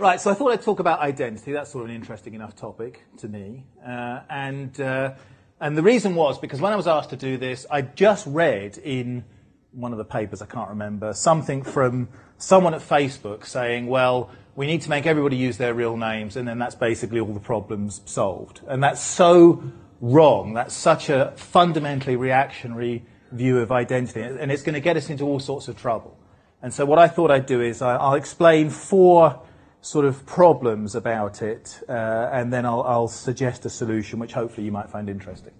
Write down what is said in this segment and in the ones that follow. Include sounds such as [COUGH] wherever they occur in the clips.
Right, so I thought I'd talk about identity. That's sort of an interesting enough topic to me. Uh, and, uh, and the reason was because when I was asked to do this, I just read in one of the papers, I can't remember, something from someone at Facebook saying, well, we need to make everybody use their real names, and then that's basically all the problems solved. And that's so wrong. That's such a fundamentally reactionary view of identity, and it's going to get us into all sorts of trouble. And so what I thought I'd do is I'll explain four sort of problems about it, uh, and then I'll, I'll, suggest a solution which hopefully you might find interesting.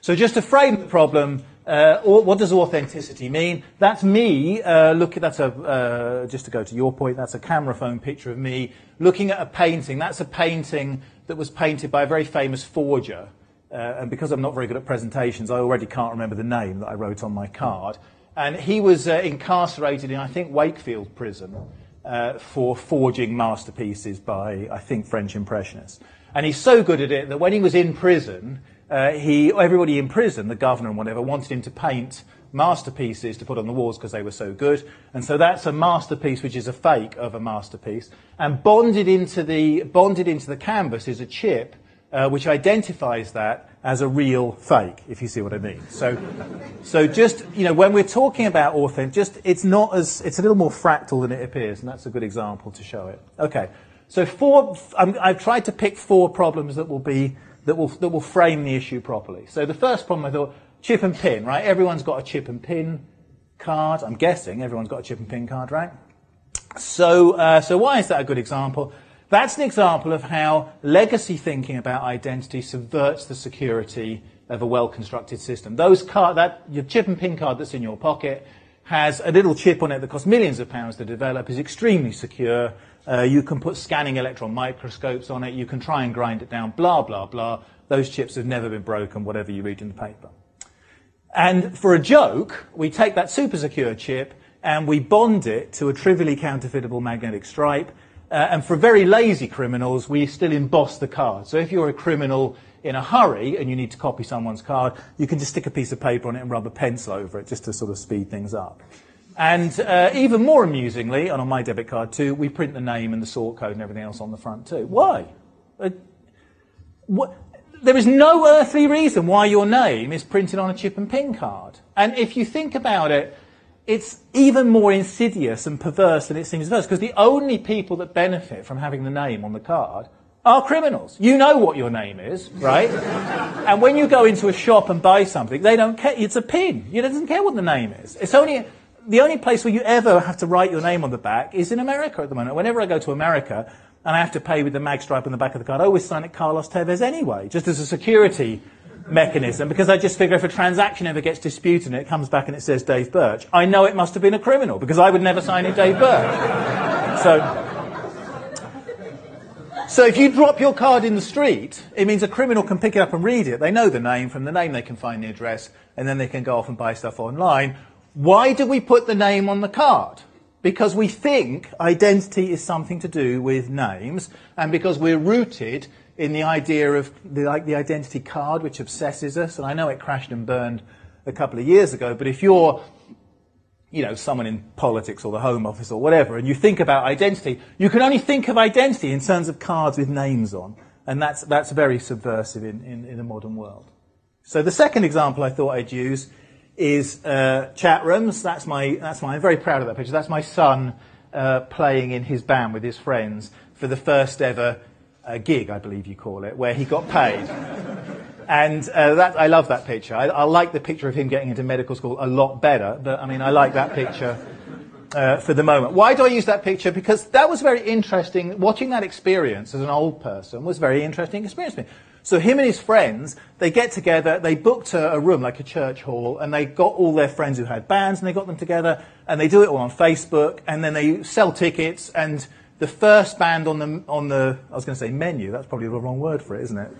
So just to frame the problem, uh, what does authenticity mean? That's me. Uh, look, at, that's a uh, just to go to your point. That's a camera phone picture of me looking at a painting. That's a painting that was painted by a very famous forger. Uh, and because I'm not very good at presentations, I already can't remember the name that I wrote on my card. And he was uh, incarcerated in, I think, Wakefield prison uh, for forging masterpieces by, I think, French Impressionists. And he's so good at it that when he was in prison, uh, he, everybody in prison, the governor and whatever, wanted him to paint masterpieces to put on the walls because they were so good. And so that's a masterpiece which is a fake of a masterpiece. And bonded into the, bonded into the canvas is a chip uh, which identifies that as a real fake, if you see what I mean. So, so just, you know, when we're talking about authentic, just, it's not as, it's a little more fractal than it appears, and that's a good example to show it. Okay. So four, i have tried to pick four problems that will be, that will, that will frame the issue properly. So the first problem I thought, chip and pin, right? Everyone's got a chip and pin card. I'm guessing everyone's got a chip and pin card, right? So, uh, so why is that a good example? That's an example of how legacy thinking about identity subverts the security of a well-constructed system. Those card, that your chip and pin card that's in your pocket has a little chip on it that costs millions of pounds to develop, is extremely secure. Uh, you can put scanning electron microscopes on it. You can try and grind it down. Blah blah blah. Those chips have never been broken. Whatever you read in the paper. And for a joke, we take that super secure chip and we bond it to a trivially counterfeitable magnetic stripe and for very lazy criminals, we still emboss the card. So if you're a criminal in a hurry and you need to copy someone's card, you can just stick a piece of paper on it and rub a pencil over it just to sort of speed things up. And uh, even more amusingly, and on my debit card too, we print the name and the sort code and everything else on the front too. Why? Uh, what? There is no earthly reason why your name is printed on a chip and pin card. And if you think about it, it's even more insidious and perverse than it seems at first, because the only people that benefit from having the name on the card are criminals. You know what your name is, right? [LAUGHS] and when you go into a shop and buy something, they don't care. It's a pin. It doesn't care what the name is. It's only the only place where you ever have to write your name on the back is in America at the moment. Whenever I go to America and I have to pay with the mag stripe on the back of the card, I always sign it Carlos Tevez anyway, just as a security mechanism because I just figure if a transaction ever gets disputed and it comes back and it says Dave Birch, I know it must have been a criminal because I would never sign it Dave Birch. So, so if you drop your card in the street, it means a criminal can pick it up and read it. They know the name. From the name, they can find the address, and then they can go off and buy stuff online. Why do we put the name on the card? Because we think identity is something to do with names, and because we're rooted in the idea of the, like the identity card, which obsesses us. And I know it crashed and burned a couple of years ago, but if you're, you know, someone in politics or the Home Office or whatever, and you think about identity, you can only think of identity in terms of cards with names on. And that's, that's very subversive in, in, in the modern world. So the second example I thought I'd use is uh, chat rooms. That's my, that's my, I'm very proud of that picture. That's my son uh, playing in his band with his friends for the first ever a gig, I believe you call it, where he got paid. and uh, that, I love that picture. I, I, like the picture of him getting into medical school a lot better, but I mean, I like that picture uh, for the moment. Why do I use that picture? Because that was very interesting. Watching that experience as an old person was very interesting experience for me. So him and his friends, they get together, they booked a, a, room like a church hall, and they got all their friends who had bands, and they got them together, and they do it all on Facebook, and then they sell tickets, and the first band on the, on the, I was going to say menu, that's probably the wrong word for it, isn't it?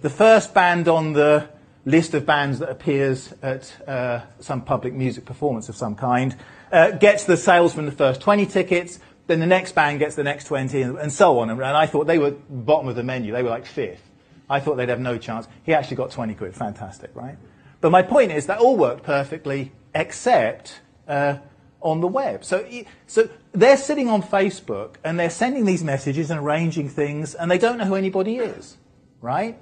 The first band on the list of bands that appears at uh, some public music performance of some kind uh, gets the sales from the first 20 tickets, then the next band gets the next 20, and, and so on. And, and I thought they were bottom of the menu, they were like fifth. I thought they'd have no chance. He actually got 20 quid, fantastic, right? But my point is that all worked perfectly, except uh, on the web. So, so they're sitting on Facebook and they're sending these messages and arranging things and they don't know who anybody is, right?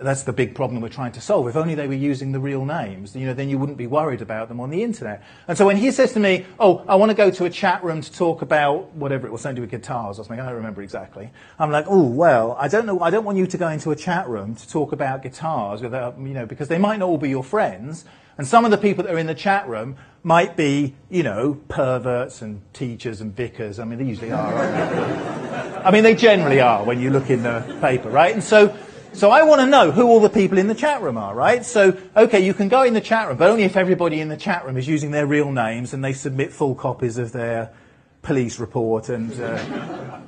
That's the big problem we're trying to solve. If only they were using the real names, you know, then you wouldn't be worried about them on the internet. And so when he says to me, "Oh, I want to go to a chat room to talk about whatever it was, something to do with guitars or something," I don't remember exactly. I'm like, "Oh, well, I don't know. I don't want you to go into a chat room to talk about guitars without, uh, you know, because they might not all be your friends." And some of the people that are in the chat room might be, you know, perverts and teachers and vicars. I mean, they usually are. [LAUGHS] I mean, they generally are when you look in the paper, right? And so, so I want to know who all the people in the chat room are, right? So, okay, you can go in the chat room, but only if everybody in the chat room is using their real names and they submit full copies of their police report and. Uh,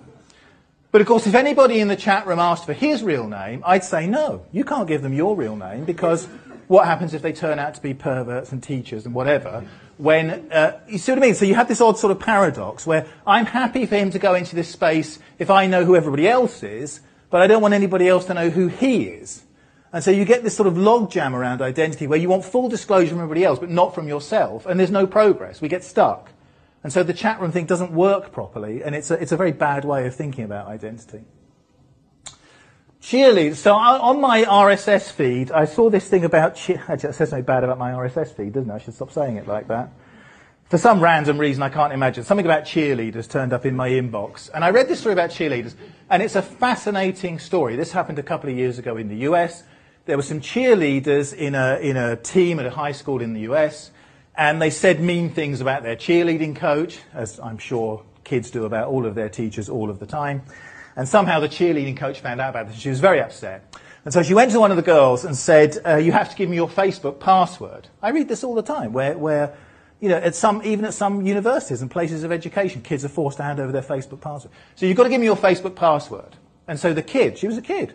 but of course, if anybody in the chat room asked for his real name, I'd say no. You can't give them your real name because what happens if they turn out to be perverts and teachers and whatever? When uh, you see what I mean? So you have this odd sort of paradox where I'm happy for him to go into this space if I know who everybody else is, but I don't want anybody else to know who he is. And so you get this sort of logjam around identity where you want full disclosure from everybody else, but not from yourself, and there's no progress. We get stuck. And so the chat room thing doesn't work properly, and it's a, it's a very bad way of thinking about identity. Cheerleaders. So on my RSS feed, I saw this thing about cheer. Actually, [LAUGHS] it says something bad about my RSS feed, doesn't it? I should stop saying it like that. For some random reason, I can't imagine. Something about cheerleaders turned up in my inbox. And I read this story about cheerleaders, and it's a fascinating story. This happened a couple of years ago in the US. There were some cheerleaders in a, in a team at a high school in the US, and they said mean things about their cheerleading coach, as I'm sure kids do about all of their teachers all of the time. And somehow the cheerleading coach found out about this and she was very upset. And so she went to one of the girls and said, uh, you have to give me your Facebook password. I read this all the time where, where you know, at some, even at some universities and places of education, kids are forced to hand over their Facebook password. So you've got to give me your Facebook password. And so the kid, she was a kid.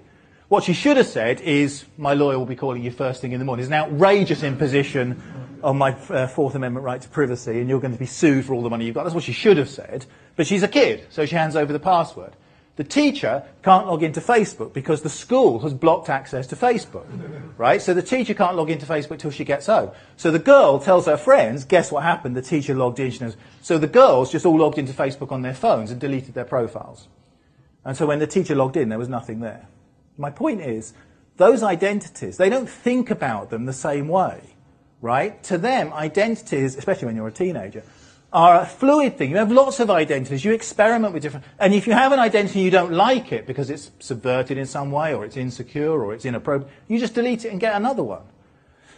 What she should have said is, my lawyer will be calling you first thing in the morning. It's an outrageous imposition on my uh, Fourth Amendment right to privacy, and you're going to be sued for all the money you've got. That's what she should have said. But she's a kid, so she hands over the password. The teacher can't log into Facebook because the school has blocked access to Facebook, right? So the teacher can't log into Facebook till she gets home. So the girl tells her friends, guess what happened? The teacher logged in. So the girls just all logged into Facebook on their phones and deleted their profiles. And so when the teacher logged in, there was nothing there. My point is, those identities, they don't think about them the same way, right? To them, identities, especially when you're a teenager, are a fluid thing. You have lots of identities. You experiment with different. And if you have an identity you don't like it because it's subverted in some way, or it's insecure, or it's inappropriate, you just delete it and get another one.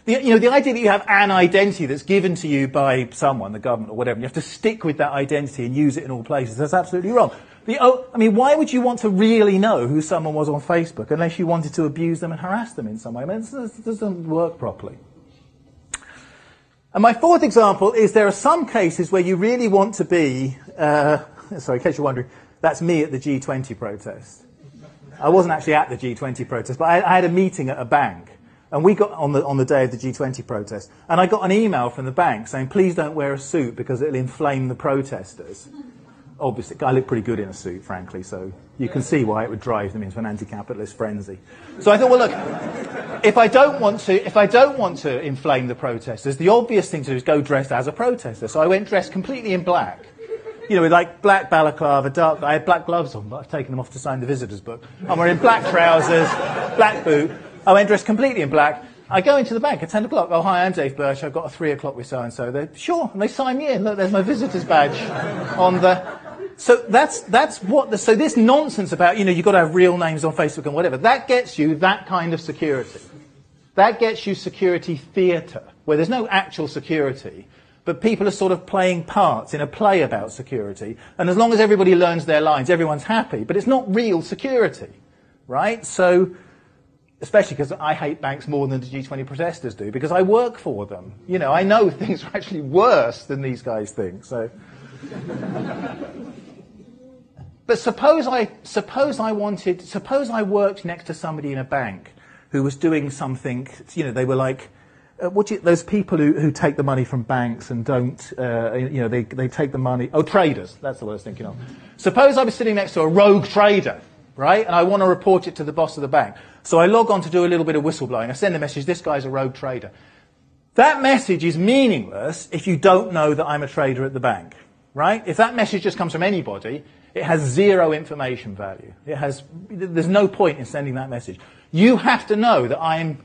The, you know, the idea that you have an identity that's given to you by someone, the government or whatever, you have to stick with that identity and use it in all places, that's absolutely wrong. The, oh, I mean, why would you want to really know who someone was on Facebook unless you wanted to abuse them and harass them in some way? I mean, this doesn't work properly. And my fourth example is there are some cases where you really want to be, uh, sorry, in case you're wondering, that's me at the G20 protest. I wasn't actually at the G20 protest, but I, I, had a meeting at a bank. And we got on the, on the day of the G20 protest. And I got an email from the bank saying, please don't wear a suit because it'll inflame the protesters obviously, I look pretty good in a suit, frankly, so you can see why it would drive them into an anti-capitalist frenzy. So I thought, well, look, if I don't want to, if I don't want to inflame the protesters, the obvious thing to do is go dressed as a protester. So I went dressed completely in black. You know, with like black balaclava, dark. I had black gloves on, but I've taken them off to sign the visitors book. I'm wearing black trousers, black boot. I went dressed completely in black. I go into the bank at 10 o'clock. Oh, hi, I'm Dave Birch. I've got a 3 o'clock with so and so. Sure, and they sign me in. Look, there's my visitor's badge on the so that's, that's what, the, so this nonsense about, you know, you've got to have real names on Facebook and whatever, that gets you that kind of security. That gets you security theatre, where there's no actual security, but people are sort of playing parts in a play about security. And as long as everybody learns their lines, everyone's happy. But it's not real security, right? So, especially because I hate banks more than the G20 protesters do, because I work for them. You know, I know [LAUGHS] things are actually worse than these guys think. So. But suppose I, suppose I wanted, suppose I worked next to somebody in a bank who was doing something, you know, they were like, uh, what you, those people who, who take the money from banks and don't, uh, you know, they, they take the money, oh, traders, that's the word I was thinking of. Suppose I was sitting next to a rogue trader, right, and I want to report it to the boss of the bank. So I log on to do a little bit of whistleblowing. I send a message, this guy's a rogue trader. That message is meaningless if you don't know that I'm a trader at the bank, right? If that message just comes from anybody, it has zero information value. It has, there's no point in sending that message. You have to know that I'm,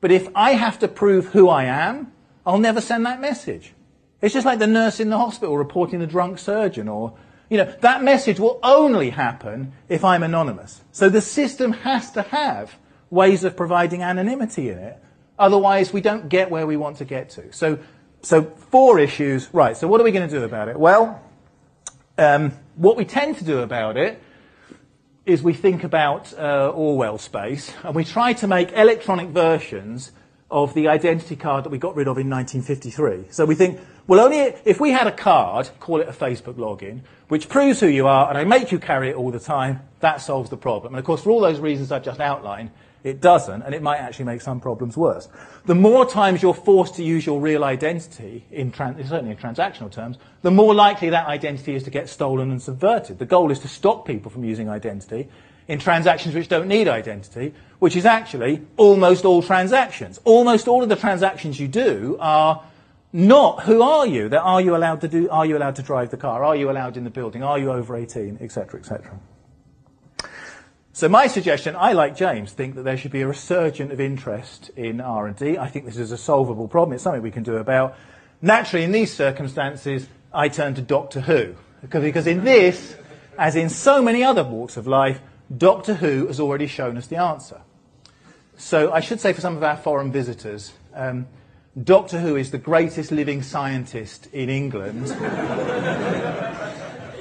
but if I have to prove who I am, I'll never send that message. It's just like the nurse in the hospital reporting the drunk surgeon or, you know, that message will only happen if I'm anonymous. So the system has to have ways of providing anonymity in it. Otherwise, we don't get where we want to get to. So, so four issues. Right. So what are we going to do about it? Well, um, what we tend to do about it is we think about uh, Orwell space and we try to make electronic versions of the identity card that we got rid of in 1953. So we think, well, only if we had a card, call it a Facebook login, which proves who you are and I make you carry it all the time, that solves the problem. And of course, for all those reasons I've just outlined, it doesn't, and it might actually make some problems worse. The more times you're forced to use your real identity, in trans- certainly in transactional terms, the more likely that identity is to get stolen and subverted. The goal is to stop people from using identity in transactions which don't need identity, which is actually almost all transactions. Almost all of the transactions you do are not who are you? That are you allowed to do? Are you allowed to drive the car? Are you allowed in the building? Are you over 18? Etc. Etc. So my suggestion, I like James, think that there should be a resurgent of interest in R&D. I think this is a solvable problem. It's something we can do about. Naturally, in these circumstances, I turn to Doctor Who. Because in this, as in so many other walks of life, Doctor Who has already shown us the answer. So I should say for some of our foreign visitors, um, Doctor Who is the greatest living scientist in England [LAUGHS]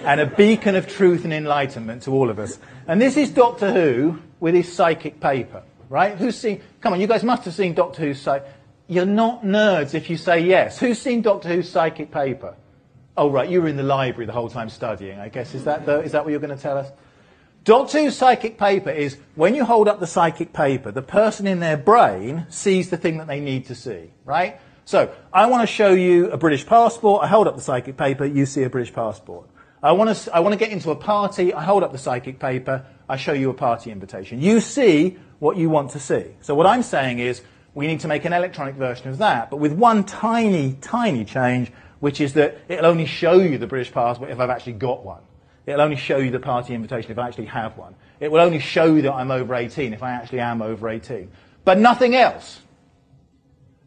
and a beacon of truth and enlightenment to all of us. And this is Doctor Who with his psychic paper, right? Who's seen, come on, you guys must have seen Doctor Who's psychic. You're not nerds if you say yes. Who's seen Doctor Who's psychic paper? Oh, right, you were in the library the whole time studying, I guess. Is that, the, is that what you're going to tell us? Doctor Who's psychic paper is when you hold up the psychic paper, the person in their brain sees the thing that they need to see, right? So, I want to show you a British passport. I hold up the psychic paper, you see a British passport. I want, to, I want to get into a party. I hold up the psychic paper. I show you a party invitation. You see what you want to see. So what I'm saying is we need to make an electronic version of that, but with one tiny, tiny change, which is that it'll only show you the British passport if I've actually got one. It'll only show you the party invitation if I actually have one. It will only show that I'm over 18 if I actually am over 18. But nothing else.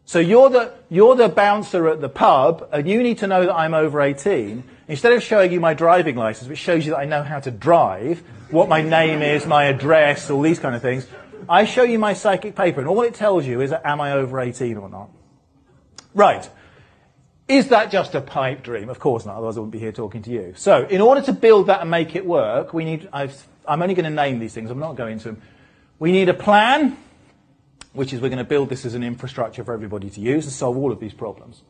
So you're the, you're the bouncer at the pub, and you need to know that I'm over 18. Instead of showing you my driving license, which shows you that I know how to drive, what my name is, my address, all these kind of things, I show you my psychic paper, and all it tells you is, am I over 18 or not? Right. Is that just a pipe dream? Of course not, otherwise I wouldn't be here talking to you. So, in order to build that and make it work, we need, i am only going to name these things, I'm not going to them. We need a plan, which is we're going to build this as an infrastructure for everybody to use and solve all of these problems.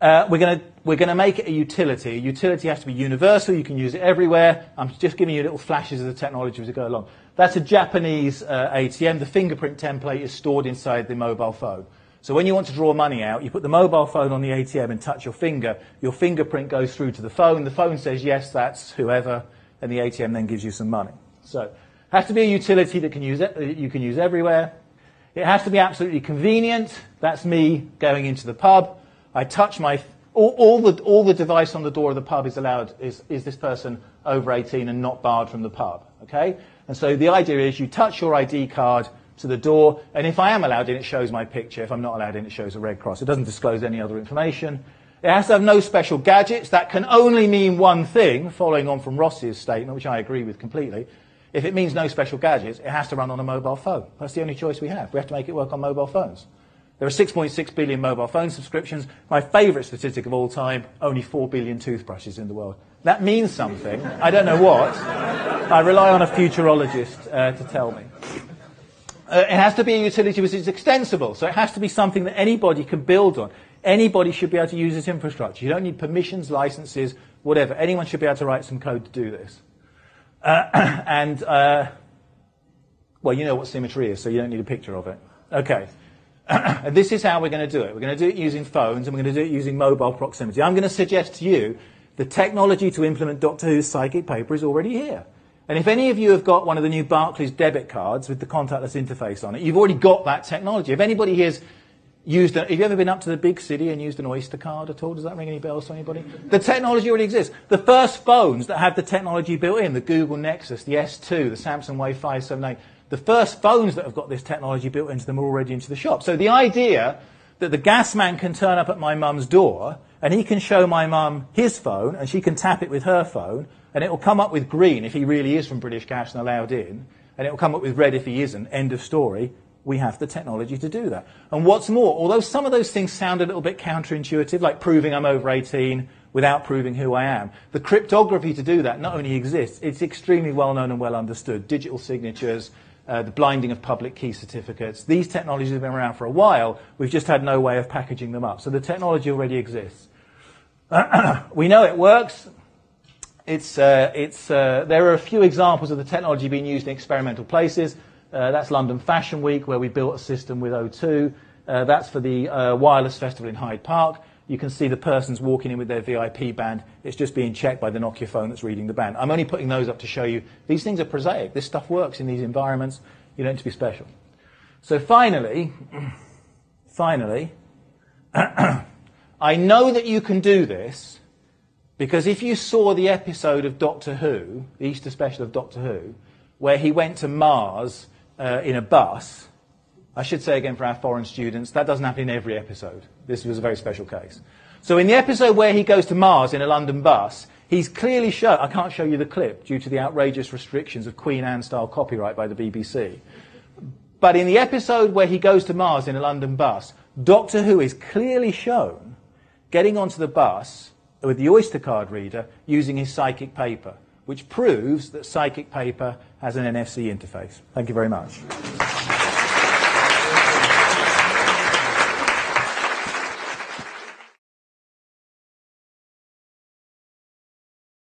Uh, we're going we're to make it a utility. A utility has to be universal. You can use it everywhere. I'm just giving you little flashes of the technology as we go along. That's a Japanese uh, ATM. The fingerprint template is stored inside the mobile phone. So when you want to draw money out, you put the mobile phone on the ATM and touch your finger. Your fingerprint goes through to the phone. The phone says, yes, that's whoever, and the ATM then gives you some money. So it has to be a utility that can use it, you can use everywhere. It has to be absolutely convenient. That's me going into the pub. I touch my all, all, the all the device on the door of the pub is allowed is is this person over 18 and not barred from the pub. Okay, and so the idea is you touch your ID card to the door, and if I am allowed in, it shows my picture. If I'm not allowed in, it shows a red cross. It doesn't disclose any other information. It has to have no special gadgets. That can only mean one thing, following on from Ross's statement, which I agree with completely. If it means no special gadgets, it has to run on a mobile phone. That's the only choice we have. We have to make it work on mobile phones. There are 6.6 billion mobile phone subscriptions. My favorite statistic of all time, only 4 billion toothbrushes in the world. That means something. I don't know what. I rely on a futurologist uh, to tell me. Uh, it has to be a utility which is extensible, so it has to be something that anybody can build on. Anybody should be able to use this infrastructure. You don't need permissions, licenses, whatever. Anyone should be able to write some code to do this. Uh, [CLEARS THROAT] and, uh, well, you know what symmetry is, so you don't need a picture of it. Okay. [CLEARS THROAT] and this is how we're going to do it. We're going to do it using phones and we're going to do it using mobile proximity. I'm going to suggest to you the technology to implement Doctor Who's psychic paper is already here. And if any of you have got one of the new Barclays debit cards with the contactless interface on it, you've already got that technology. If anybody here's used. A, have you ever been up to the big city and used an Oyster card at all? Does that ring any bells to anybody? The technology already exists. The first phones that have the technology built in, the Google Nexus, the S2, the Samsung Wave 578, the first phones that have got this technology built into them are already into the shop. So the idea that the gas man can turn up at my mum's door and he can show my mum his phone and she can tap it with her phone and it will come up with green if he really is from British Gas and allowed in and it will come up with red if he isn't. End of story. We have the technology to do that. And what's more, although some of those things sound a little bit counterintuitive, like proving I'm over 18 without proving who I am, the cryptography to do that not only exists, it's extremely well known and well understood. Digital signatures, the blinding of public key certificates. These technologies have been around for a while. We've just had no way of packaging them up. So the technology already exists. [CLEARS THROAT] we know it works. It's, uh, it's, uh, there are a few examples of the technology being used in experimental places. Uh, that's London Fashion Week, where we built a system with O2. Uh, that's for the uh, Wireless Festival in Hyde Park. You can see the person's walking in with their VIP band. It's just being checked by the Nokia phone that's reading the band. I'm only putting those up to show you these things are prosaic. This stuff works in these environments. You don't need to be special. So finally, [CLEARS THROAT] finally, [CLEARS THROAT] I know that you can do this because if you saw the episode of Doctor Who, the Easter special of Doctor Who, where he went to Mars uh, in a bus, I should say again for our foreign students, that doesn't happen in every episode. This was a very special case. So in the episode where he goes to Mars in a London bus, he's clearly shown, I can't show you the clip due to the outrageous restrictions of Queen Anne style copyright by the BBC. But in the episode where he goes to Mars in a London bus, Doctor Who is clearly shown getting onto the bus with the Oyster card reader using his psychic paper, which proves that psychic paper has an NFC interface. Thank you very much.